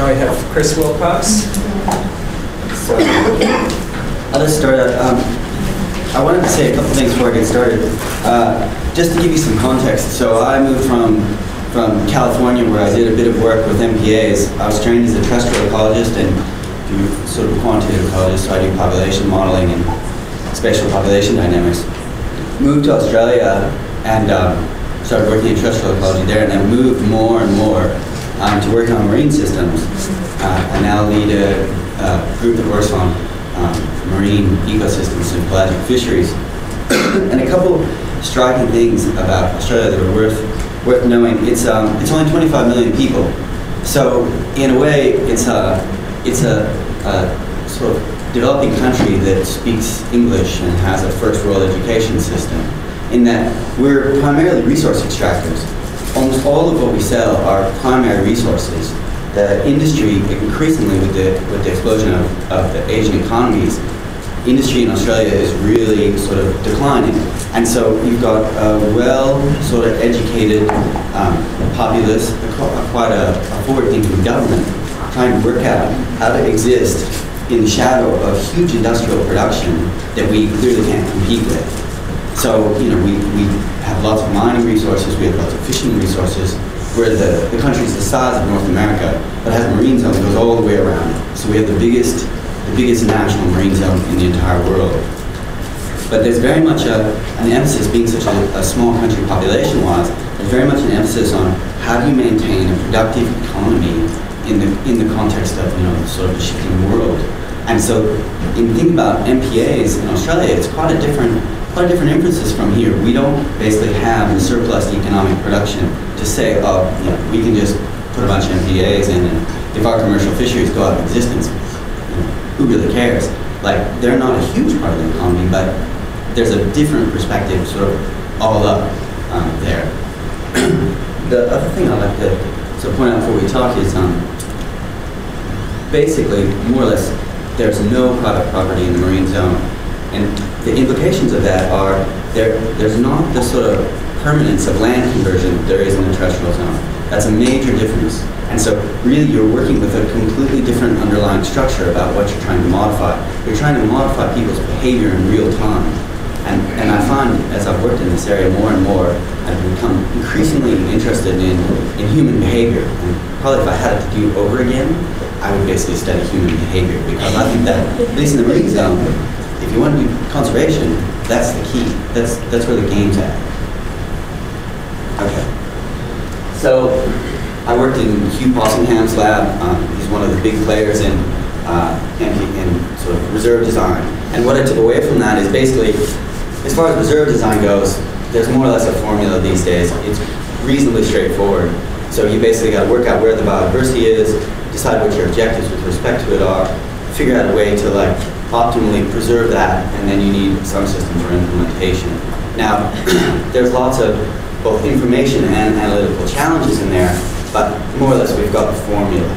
Now we have Chris Wilcox. So, I'll just start out. Um, I wanted to say a couple things before I get started. Uh, just to give you some context, so I moved from from California where I did a bit of work with MPAs. I was trained as a terrestrial ecologist and do sort of quantitative ecologist, so I do population modeling and spatial population dynamics. Moved to Australia and um, started working in terrestrial ecology there, and then moved more and more um, to work on marine systems. Uh, I now lead a, a group that works on um, marine ecosystems and pelagic fisheries. and a couple striking things about Australia that are worth worth knowing. It's um, it's only 25 million people, so in a way, it's a it's a, a sort of developing country that speaks English and has a first world education system. In that we're primarily resource extractors. Almost all of what we sell are primary resources. The industry, increasingly with the with the explosion of, of the Asian economies, industry in Australia is really sort of declining. And so you've got a well sort of educated um, populace, quite a, a forward-thinking government trying to work out how to exist in the shadow of huge industrial production that we clearly can't compete with. So, you know, we, we have lots of mining resources, we have lots of fishing resources, where the, the country's the size of North America, but has a marine zone that goes all the way around. So we have the biggest the biggest national marine zone in the entire world. But there's very much a, an emphasis, being such a, a small country population-wise, there's very much an emphasis on how do you maintain a productive economy in the in the context of you know sort of a shifting world. And so, in thinking about MPAs in Australia, it's quite a different quite different emphasis from here. We don't basically have the surplus economic production to say, oh, you know, we can just put a bunch of MPAs in, and if our commercial fisheries go out of existence, who really cares? Like, they're not a huge part of the economy, but there's a different perspective sort of all up um, there. the other thing I'd like to so point out before we talk is um, basically, more or less, there's no private property in the marine zone. And the implications of that are there, there's not the sort of permanence of land conversion there is in the terrestrial zone. That's a major difference. And so really you're working with a completely different underlying structure about what you're trying to modify. You're trying to modify people's behavior in real time. And, and I find as I've worked in this area more and more, I've become increasingly interested in, in human behavior. And probably if I had it to do over again, I would basically study human behavior because I think that, at least in the marine zone, if you want to do conservation, that's the key. That's, that's where the game's at. Okay. So I worked in Hugh Possingham's lab. Um, he's one of the big players in, uh, in, in, sort of reserve design. And what I took away from that is basically, as far as reserve design goes, there's more or less a formula these days. It's reasonably straightforward. So you basically got to work out where the biodiversity is, decide what your objectives with respect to it are, figure out a way to like optimally preserve that, and then you need some systems for implementation. Now, there's lots of both information and analytical challenges in there, but more or less we've got the formula.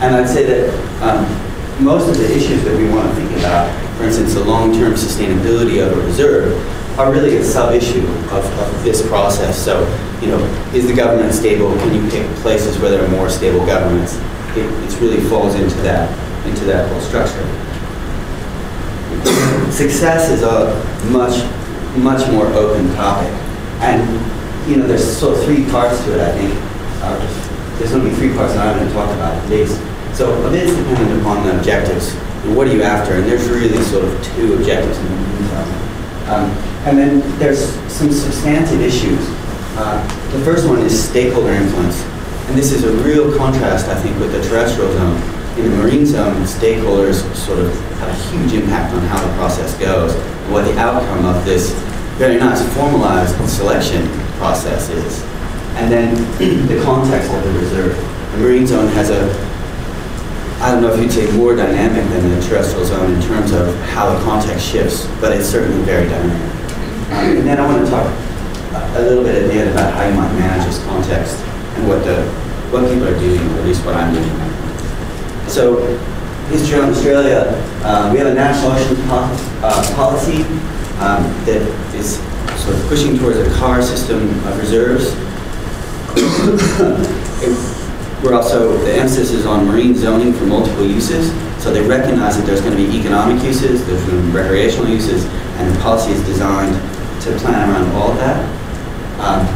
And I'd say that um, most of the issues that we want to think about, for instance, the long-term sustainability of a reserve, are really a sub-issue of, of, this process. So, you know, is the government stable? Can you pick places where there are more stable governments? It, it really falls into that, into that whole structure. Success is a much, much more open topic. And, you know, there's sort of three parts to it, I think there's going to be three parts that I'm going to talk about at least. So a bit is dependent upon the objectives. what are you after? And there's really sort of two objectives in. Um, and then there's some substantive issues. Uh, the first one is stakeholder influence. And this is a real contrast, I think, with the terrestrial zone. In the marine zone, stakeholders sort of have a huge impact on how the process goes, and what the outcome of this very nice formalized selection process is and then the context of the reserve. The marine zone has a, I don't know if you'd say more dynamic than the terrestrial zone in terms of how the context shifts, but it's certainly very dynamic. Um, and then I want to talk a little bit at the end about how you might manage this context and what the what people are doing, or at least what I'm doing. So, history on Australia, uh, we have a national ocean po uh, policy um, that is sort of pushing towards a CAR system of reserves we're also, the emphasis is on marine zoning for multiple uses. So they recognize that there's going to be economic uses, there's going to be recreational uses, and the policy is designed to plan around all of that. Um,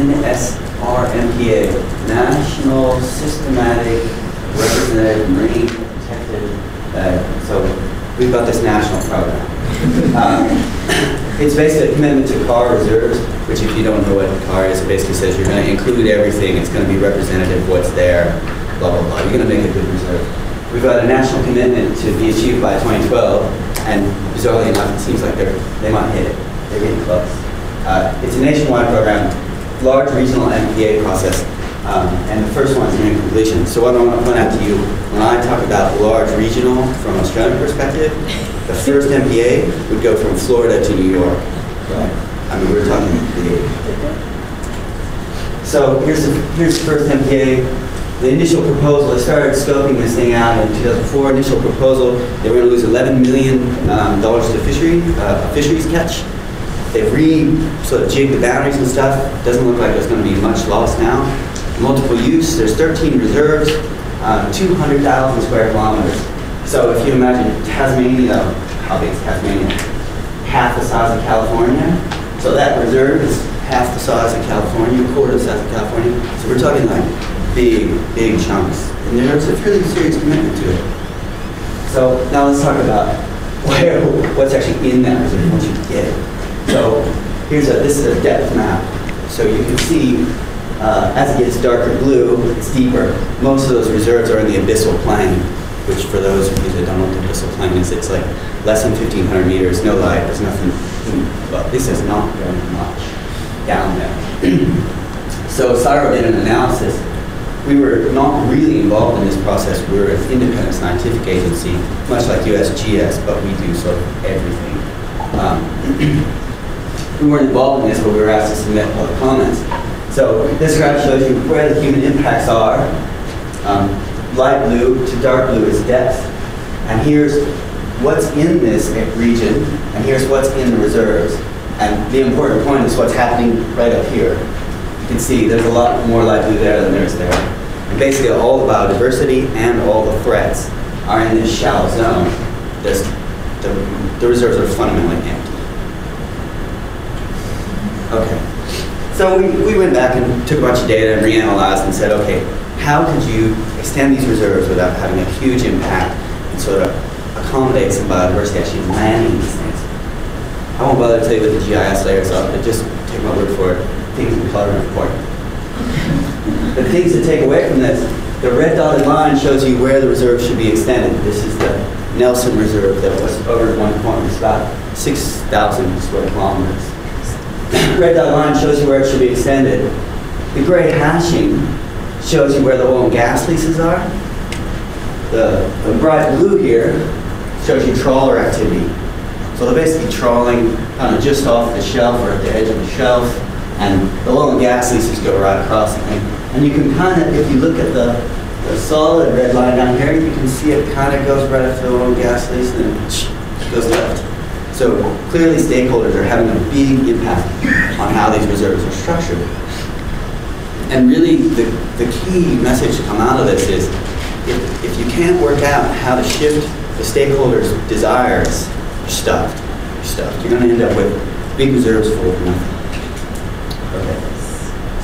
NSRMPA, National Systematic Representative Marine Protected. uh, So we've got this national program. Um, It's basically a commitment to CAR reserves, which if you don't know what CAR is, it basically says you're going to include everything, it's going to be representative of what's there, blah, blah, blah. You're going to make a good reserve. We've got a national commitment to be achieved by 2012, and bizarrely enough, it seems like they're, they might hit it. They're getting close. Uh, It's a nationwide program, large regional MPA process, um, and the first one is nearing completion. So what I want to point out to you, when I talk about large regional from an Australian perspective, the first MPA would go from Florida to New York. Right. I mean, we're talking big. So here's the, here's the first MPA. The initial proposal, they started scoping this thing out in 2004. Initial proposal, they were going to lose 11 million um, to fishery, uh, fisheries catch. They've re sort of jigged the boundaries and stuff. Doesn't look like there's going to be much loss now. Multiple use. There's 13 reserves, um, 200,000 square kilometers. So if you imagine Tasmania, is Tasmania? Half the size of California. So that reserve is half the size of California, quarter the size of California. So we're talking like big, big chunks. And there's a fairly serious commitment to it. So now let's talk about where, what's actually in that reserve once you get it. So here's a, this is a depth map. So you can see uh, as it gets darker blue, it's deeper. Most of those reserves are in the abyssal plain, which for those of you that don't know what the abyssal plain is, it's like less than 1,500 meters, no light, there's nothing, well, this is not very much down there. so CSIRO did an analysis. We were not really involved in this process. We were an independent scientific agency, much like USGS, but we do sort of everything. Um, we weren't involved in this, but we were asked to submit public comments. So this graph shows you where the human impacts are. Um, light blue to dark blue is depth. And here's what's in this region, and here's what's in the reserves. And the important point is what's happening right up here. You can see there's a lot more light blue there than there is there. And basically all the biodiversity and all the threats are in this shallow zone. There's, the, the reserves are fundamentally empty. Okay. So we, we went back and took a bunch of data and reanalyzed and said, okay, how could you extend these reserves without having a huge impact and sort of accommodate some biodiversity actually landing these things? I won't bother to tell you what the GIS layers are, but just take my word for it. Things in color are important. the things to take away from this, the red dotted line shows you where the reserve should be extended. This is the Nelson Reserve that was over one point. It's about 6,000 square kilometers red dot line shows you where it should be extended. The gray hashing shows you where the oil and gas leases are. The, the bright blue here shows you trawler activity. So they're basically trawling kind of just off the shelf or at the edge of the shelf, and the oil and gas leases go right across the thing. And you can kind of, if you look at the, the solid red line down here, you can see it kind of goes right up to the oil and gas lease and then goes left. So clearly stakeholders are having a big impact on how these reserves are structured. And really the, the key message to come out of this is if, if you can't work out how to shift the stakeholders' desires, you're stuffed. You're stuffed. You're going to end up with big reserves full of nothing. Okay.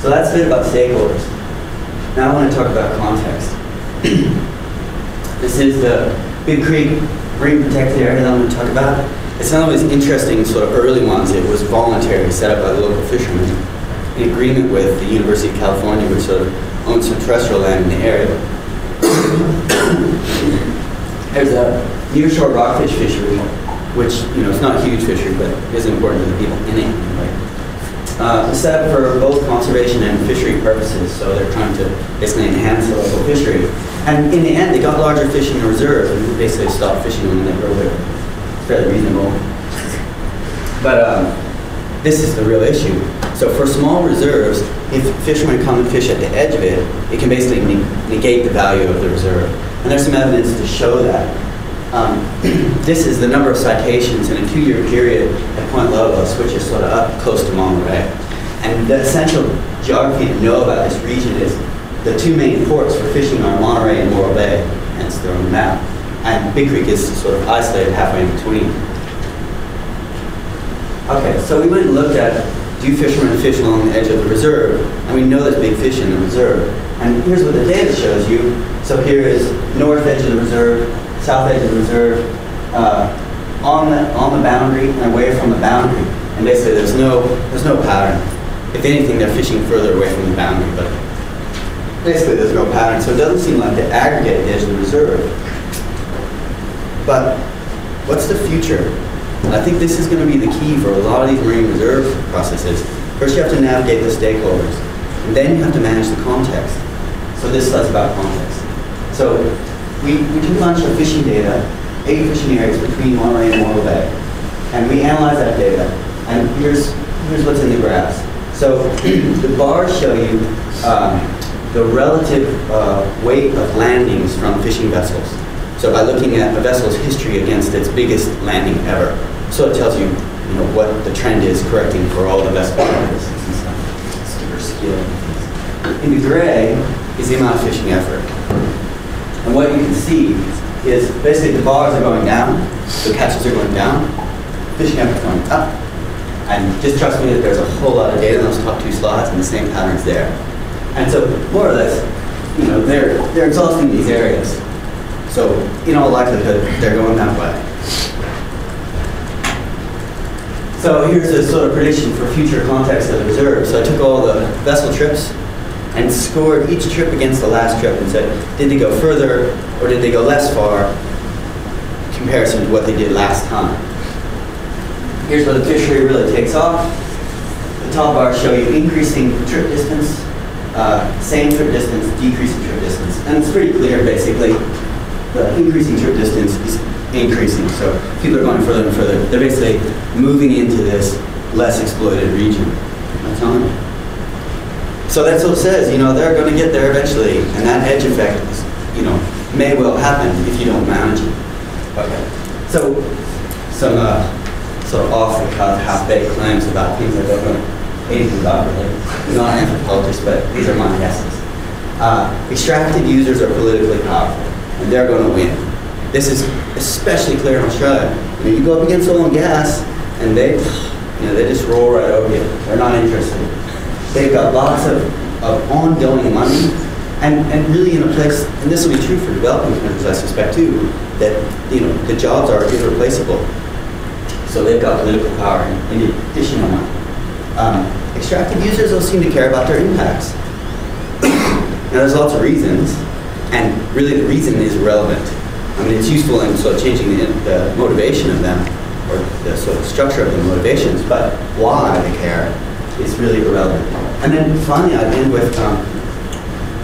So that's a bit about stakeholders. Now I want to talk about context. this is the Big Creek Marine Protected Area that I'm going to talk about. It's of those interesting sort of early ones. It was voluntary, set up by the local fishermen in agreement with the University of California, which sort of owns some terrestrial land in the area. There's a nearshore rockfish fishery, which, you know, it's not a huge fishery, but is important to the people in it. Uh, it's set up for both conservation and fishery purposes, so they're trying to basically enhance the local fishery. And in the end, they got larger fish in the reserve, and basically stopped fishing when they grow bigger fairly reasonable. But um, this is the real issue. So for small reserves, if fishermen come and fish at the edge of it, it can basically ne negate the value of the reserve. And there's some evidence to show that. Um, this is the number of citations in a two-year period at Point Lobos, which is sort of up close to Monterey. And the essential geography to know about this region is the two main ports for fishing are Monterey and Morro Bay, hence they're on the map. And Big Creek is sort of isolated halfway in between. Okay, so we went and looked at do fishermen fish along the edge of the reserve, and we know there's big fish in the reserve. And here's what the data shows you. So here is north edge of the reserve, south edge of the reserve, uh, on the on the boundary and away from the boundary. And basically, there's no there's no pattern. If anything, they're fishing further away from the boundary, but basically there's no pattern. So it doesn't seem like the aggregate edge of the reserve. But what's the future? I think this is going to be the key for a lot of these marine reserve processes. First, you have to navigate the stakeholders, and then you have to manage the context. So this slide's about context. So we, we took a bunch of fishing data, eight fishing areas between Monterey and Morro Bay, and we analyzed that data. And here's here's what's in the graphs. So the bars show you um, the relative uh, weight of landings from fishing vessels. So by looking at a vessel's history against its biggest landing ever, so it tells you, you know, what the trend is correcting for all the vessels. Skipper skill. In the gray is the amount of fishing effort. And what you can see is basically the bars are going down, the catches are going down, fishing effort going up. And just trust me that there's a whole lot of data in those top two slots and the same patterns there. And so more or less, you know, they're, they're exhausting these areas. So in all likelihood, they're going that way. So here's a sort of prediction for future context of the reserve. So I took all the vessel trips and scored each trip against the last trip and said, did they go further or did they go less far comparison to what they did last time? Here's where the fishery really takes off. The top bars show you increasing trip distance, uh, same trip distance, decreasing trip distance. And it's pretty clear, basically, the increasing trip distance is increasing. So people are going further and further. They're basically moving into this less exploited region. That's on. So that's what it says. You know, they're going to get there eventually, and that edge effect, you know, may well happen if you don't manage it. Okay. So some uh, sort of off the cuff, half-baked claims about things I don't know anything about really. Not an anthropologist, but these are my guesses. Uh, extracted users are politically powerful, and they're going to win. This is especially clear in Australia. You, know, you go up against oil and gas, and they, you know, they just roll right over you. They're not interested. They've got lots of, of ongoing money, and, and really in a place, and this will be true for developing countries, I suspect too, that you know the jobs are irreplaceable. So they've got political power and in money. Um, extractive users don't seem to care about their impacts. now there's lots of reasons, and really the reason is relevant. I mean, it's useful in sort of changing the, the motivation of them, or the sort of structure of the motivations, but why they care is really irrelevant. And then finally, I end with um,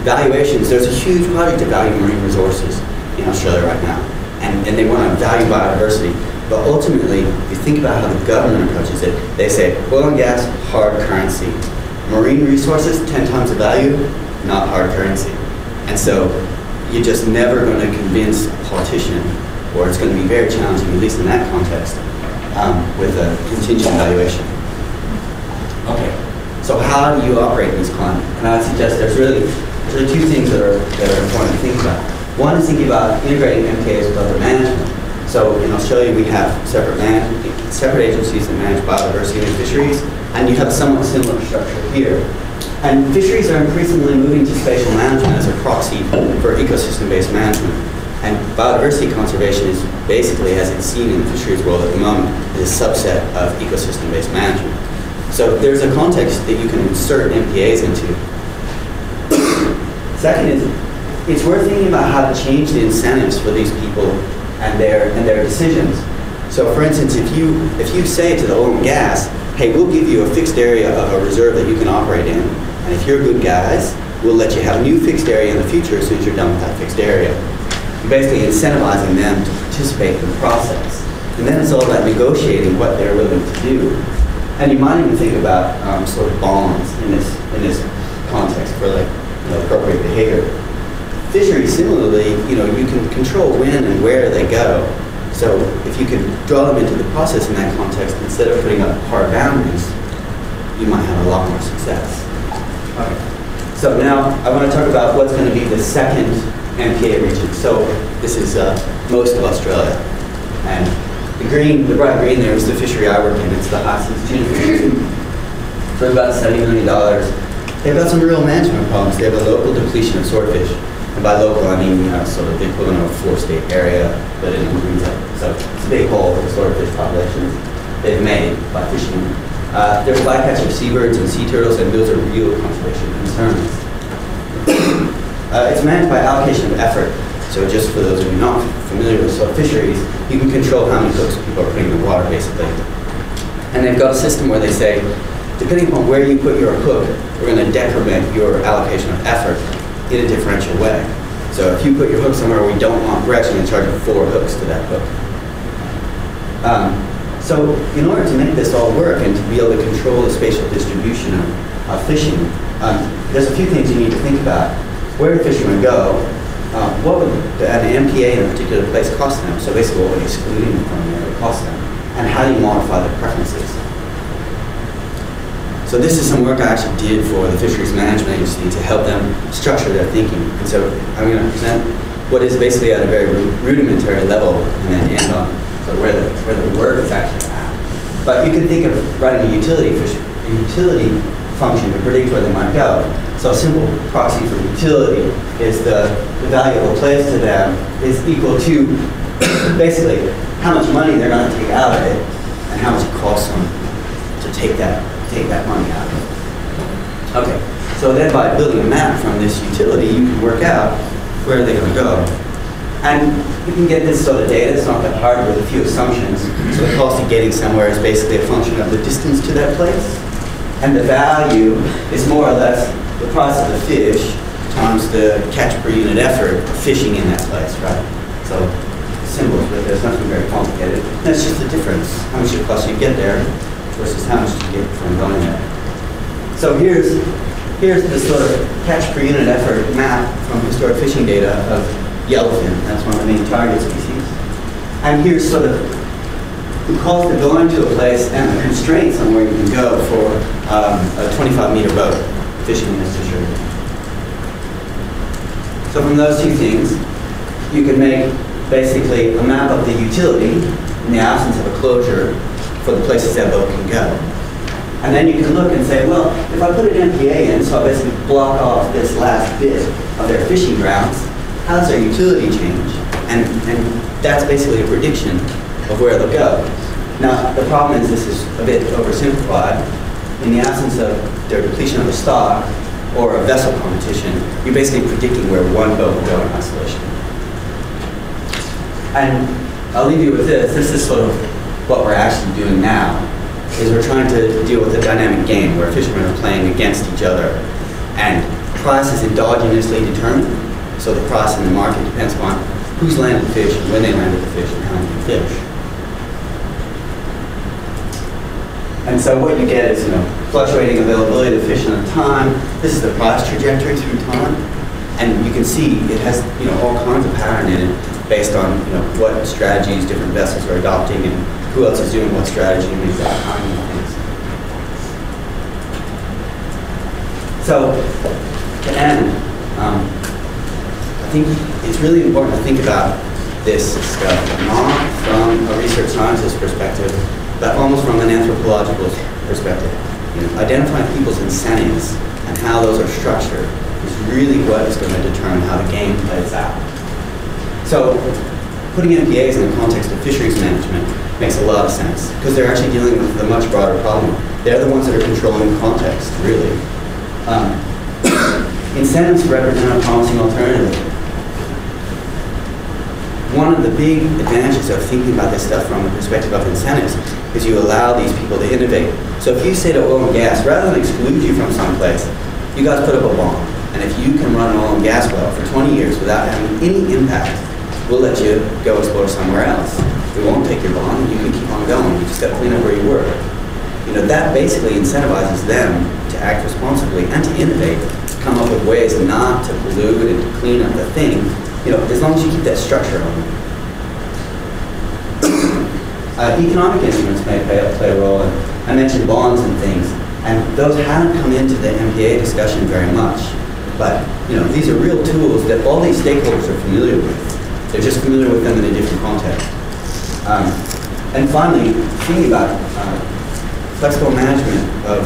valuations. There's a huge project to value marine resources in Australia right now, and, and they want to value biodiversity. But ultimately, if you think about how the government approaches it, they say oil and gas, hard currency. Marine resources, 10 times the value, not hard currency. And so you're just never going to convince a politician, or it's going to be very challenging, at least in that context, um, with a contingent valuation. Okay, so how do you operate in this climate? And I would suggest there's really, there are two things that are, that are important to think about. One is thinking about integrating MPAs with other management. So in Australia, we have separate, man separate agencies that manage biodiversity and fisheries, and you have a somewhat similar structure here. And fisheries are increasingly moving to spatial management as a proxy for ecosystem-based management. And biodiversity conservation is basically, as it's seen in the fisheries world at the moment, is a subset of ecosystem-based management. So there's a context that you can insert MPAs into. Second is, it's worth thinking about how to change the incentives for these people and their and their decisions. So for instance, if you if you say to the oil and gas, hey, we'll give you a fixed area of a reserve that you can operate in, and if you're good guys, we'll let you have a new fixed area in the future as soon as you're done with that fixed area. You're basically incentivizing them to participate in the process. And then it's all about negotiating what they're willing to do. And you might even think about um, sort of bonds in this in this context for like you know, appropriate behavior. Fisheries, similarly, you know, you can control when and where they go. So if you can draw them into the process in that context, instead of putting up hard boundaries, you might have a lot more success. Okay. So now I want to talk about what's going to be the second MPA region. So this is uh, most of Australia. And the green, the bright green there is the fishery I work in. It's the high seas tuna fishery. For about $70 million. They've got some real management problems. They have a local depletion of swordfish. And by local, I mean, you know, sort of the equivalent of a four-state area, but in zone. So it's a big hole for the swordfish populations they've made by fishing. Uh, there's bycatch of seabirds and sea turtles, and those are real conservation concerns. uh, it's managed by allocation of effort. So just for those of you not familiar with sort fisheries, you can control how many hooks people are putting in the water, basically. And they've got a system where they say, depending upon where you put your hook, we're going to decrement your allocation of effort in a differential way. So if you put your hook somewhere we don't want, we're actually going to charge four hooks to that hook. Um, so in order to make this all work and to be able to control the spatial distribution of, fishing, um, there's a few things you need to think about. Where do fishermen go? Uh, what would an MPA in a particular place cost them? So basically what would excluding them from there cost them? And how do you modify their preferences? So this is some work I actually did for the Fisheries Management Agency to help them structure their thinking. And so I'm going to present what is basically at a very rudimentary level and then end on so where the, where the work is actually at. But you can think of writing a utility, a utility function to predict where they might go. So a simple proxy for utility is the, the value of a place to them is equal to basically how much money they're going to take out of it and how much it costs them to take that take that money out of it. Okay, so then by building a map from this utility, you can work out where they're going to go. And you can get this sort of data, it's not that hard with a few assumptions. So the cost of getting somewhere is basically a function of the distance to that place. And the value is more or less the price of the fish times the catch per unit effort fishing in that place, right? So symbols, but there's nothing very complicated. That's just the difference, how much it costs you to get there versus how much you get from going there. So here's, here's the sort of catch per unit effort map from historic fishing data of yellowfin. That's one of the main target species. And here's sort of the cost of going to a place and the constraints on where you can go for um, a 25 meter boat fishing in this fishery. So from those two things, you can make basically a map of the utility in the absence of a closure for the places that boat can go. And then you can look and say, well, if I put an MPA in, so I basically block off this last bit of their fishing grounds, how does their utility change? And, and that's basically a prediction of where they'll go. Now, the problem is this is a bit oversimplified. In the absence of their depletion of the stock or a vessel competition, you're basically predicting where one boat will go in isolation. And I'll leave you with this. This is sort of what we're actually doing now is we're trying to deal with a dynamic game where fishermen are playing against each other. And price is endogenously determined. So the price in the market depends upon who's landed the fish, when they landed the fish, and how many fish. And so what you get is, you know, fluctuating availability of fish in time. This is the price trajectory through time. And you can see it has, you know, all kinds of pattern in it based on, you know, what strategies different vessels are adopting and who else is doing what strategy and exact timing of things. So, to end, um, think it's really important to think about this stuff, not from a research scientist perspective, but almost from an anthropological perspective. You know, identifying people's incentives and how those are structured is really what is going to determine how the game plays out. So, putting MPAs in the context of fisheries management makes a lot of sense because they're actually dealing with a much broader problem. They're the ones that are controlling the context, really. Um, incentives represent a promising alternative. One of the big advantages of thinking about this stuff from the perspective of incentives is you allow these people to innovate. So if you say to oil and gas, rather than exclude you from someplace, you guys put up a bond. And if you can run an oil and gas well for 20 years without having any impact, we'll let you go explore somewhere else. We won't take your bond, you can keep on going. You just got to clean up where you were. You know, that basically incentivizes them to act responsibly and to innovate, to come up with ways not to pollute and to clean up the thing, you know, as long as you keep that structure on. uh, economic instruments may play, play a role, and I mentioned bonds and things, and those haven't come into the MPA discussion very much. But, you know, these are real tools that all these stakeholders are familiar with. They're just familiar with them in a different context. Um, and finally, thinking about uh, flexible management of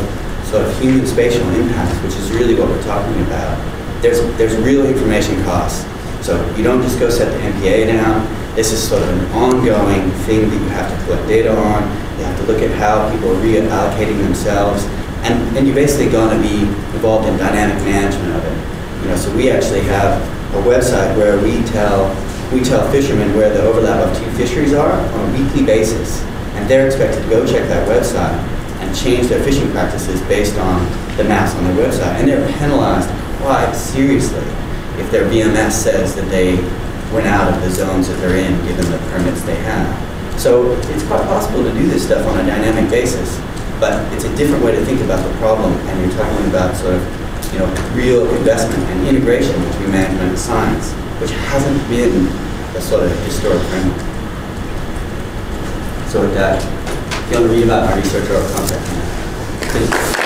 sort of human spatial impacts, which is really what we're talking about. There's, there's real information costs. So you don't just go set the MPA down. This is sort of an ongoing thing that you have to collect data on. You have to look at how people are reallocating themselves. And, and you're basically going to be involved in dynamic management of it. You know, so we actually have a website where we tell, we tell fishermen where the overlap of two fisheries are on a weekly basis. And they're expected to go check that website and change their fishing practices based on the maps on their website. And they're penalized quite seriously if their VMS says that they went out of the zones that they're in, given the permits they have. So it's quite possible to do this stuff on a dynamic basis, but it's a different way to think about the problem, and you're talking about sort of, you know, real investment and integration between management and science, which hasn't been a sort of historic framework. So with that, if you want to read about my research or our contact me.